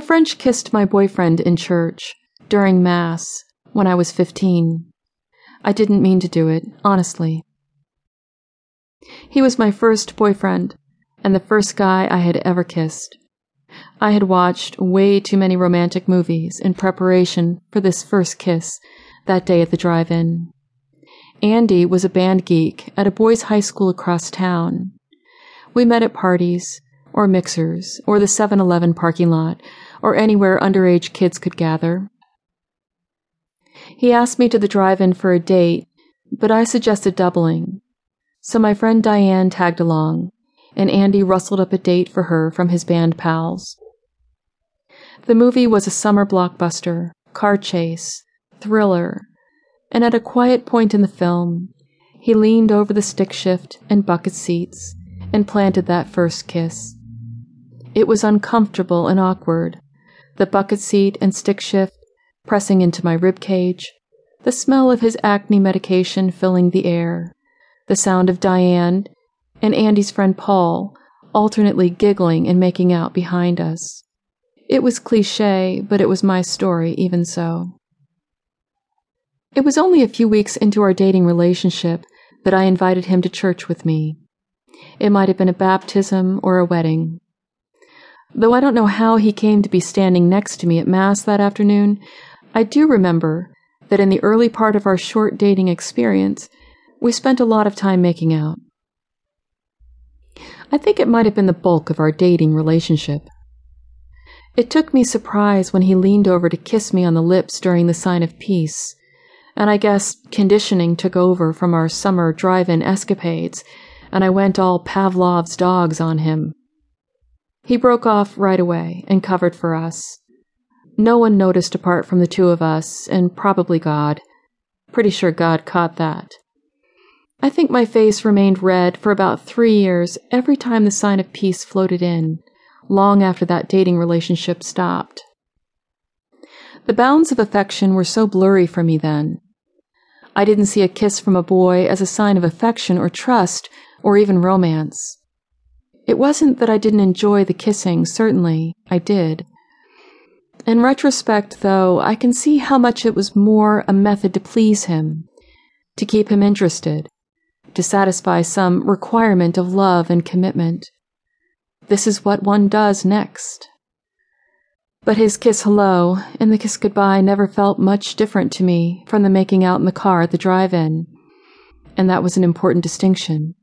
I French kissed my boyfriend in church, during Mass, when I was 15. I didn't mean to do it, honestly. He was my first boyfriend, and the first guy I had ever kissed. I had watched way too many romantic movies in preparation for this first kiss that day at the drive in. Andy was a band geek at a boys' high school across town. We met at parties, or mixers, or the 7 Eleven parking lot, or anywhere underage kids could gather. He asked me to the drive in for a date, but I suggested doubling. So my friend Diane tagged along, and Andy rustled up a date for her from his band pals. The movie was a summer blockbuster, car chase, thriller, and at a quiet point in the film, he leaned over the stick shift and bucket seats and planted that first kiss. It was uncomfortable and awkward, the bucket seat and stick shift pressing into my rib cage, the smell of his acne medication filling the air, the sound of Diane and Andy's friend Paul alternately giggling and making out behind us. It was cliche, but it was my story even so. It was only a few weeks into our dating relationship that I invited him to church with me. It might have been a baptism or a wedding. Though I don't know how he came to be standing next to me at Mass that afternoon, I do remember that in the early part of our short dating experience, we spent a lot of time making out. I think it might have been the bulk of our dating relationship. It took me surprise when he leaned over to kiss me on the lips during the sign of peace and I guess conditioning took over from our summer drive in escapades, and I went all Pavlov's dogs on him. He broke off right away and covered for us. No one noticed apart from the two of us, and probably God. Pretty sure God caught that. I think my face remained red for about three years every time the sign of peace floated in, long after that dating relationship stopped. The bounds of affection were so blurry for me then. I didn't see a kiss from a boy as a sign of affection or trust or even romance. It wasn't that I didn't enjoy the kissing, certainly, I did. In retrospect, though, I can see how much it was more a method to please him, to keep him interested, to satisfy some requirement of love and commitment. This is what one does next. But his kiss hello and the kiss goodbye never felt much different to me from the making out in the car at the drive in. And that was an important distinction,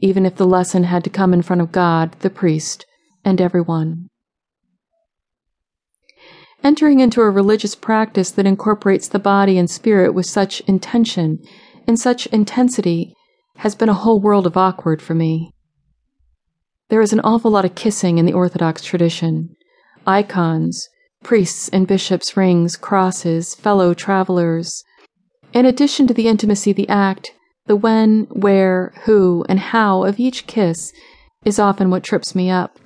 even if the lesson had to come in front of God, the priest, and everyone. Entering into a religious practice that incorporates the body and spirit with such intention and such intensity has been a whole world of awkward for me. There is an awful lot of kissing in the Orthodox tradition, icons, priests and bishops' rings, crosses, fellow travelers. In addition to the intimacy the act, the when, where, who, and how of each kiss is often what trips me up.